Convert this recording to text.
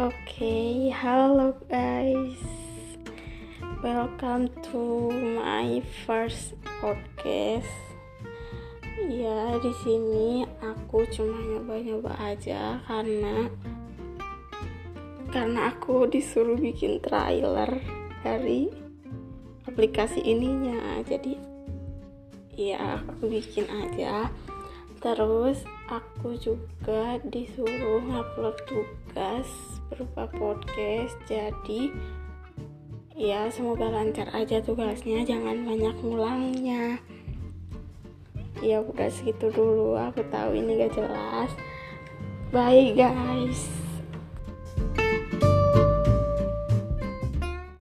Oke, halo guys. Welcome to my first podcast. Ya, di sini aku cuma nyoba-nyoba aja karena karena aku disuruh bikin trailer dari aplikasi ininya. Jadi ya aku bikin aja. Terus aku juga disuruh ngupload tugas berupa podcast jadi ya semoga lancar aja tugasnya jangan banyak ngulangnya. Ya udah segitu dulu aku tahu ini gak jelas. Bye guys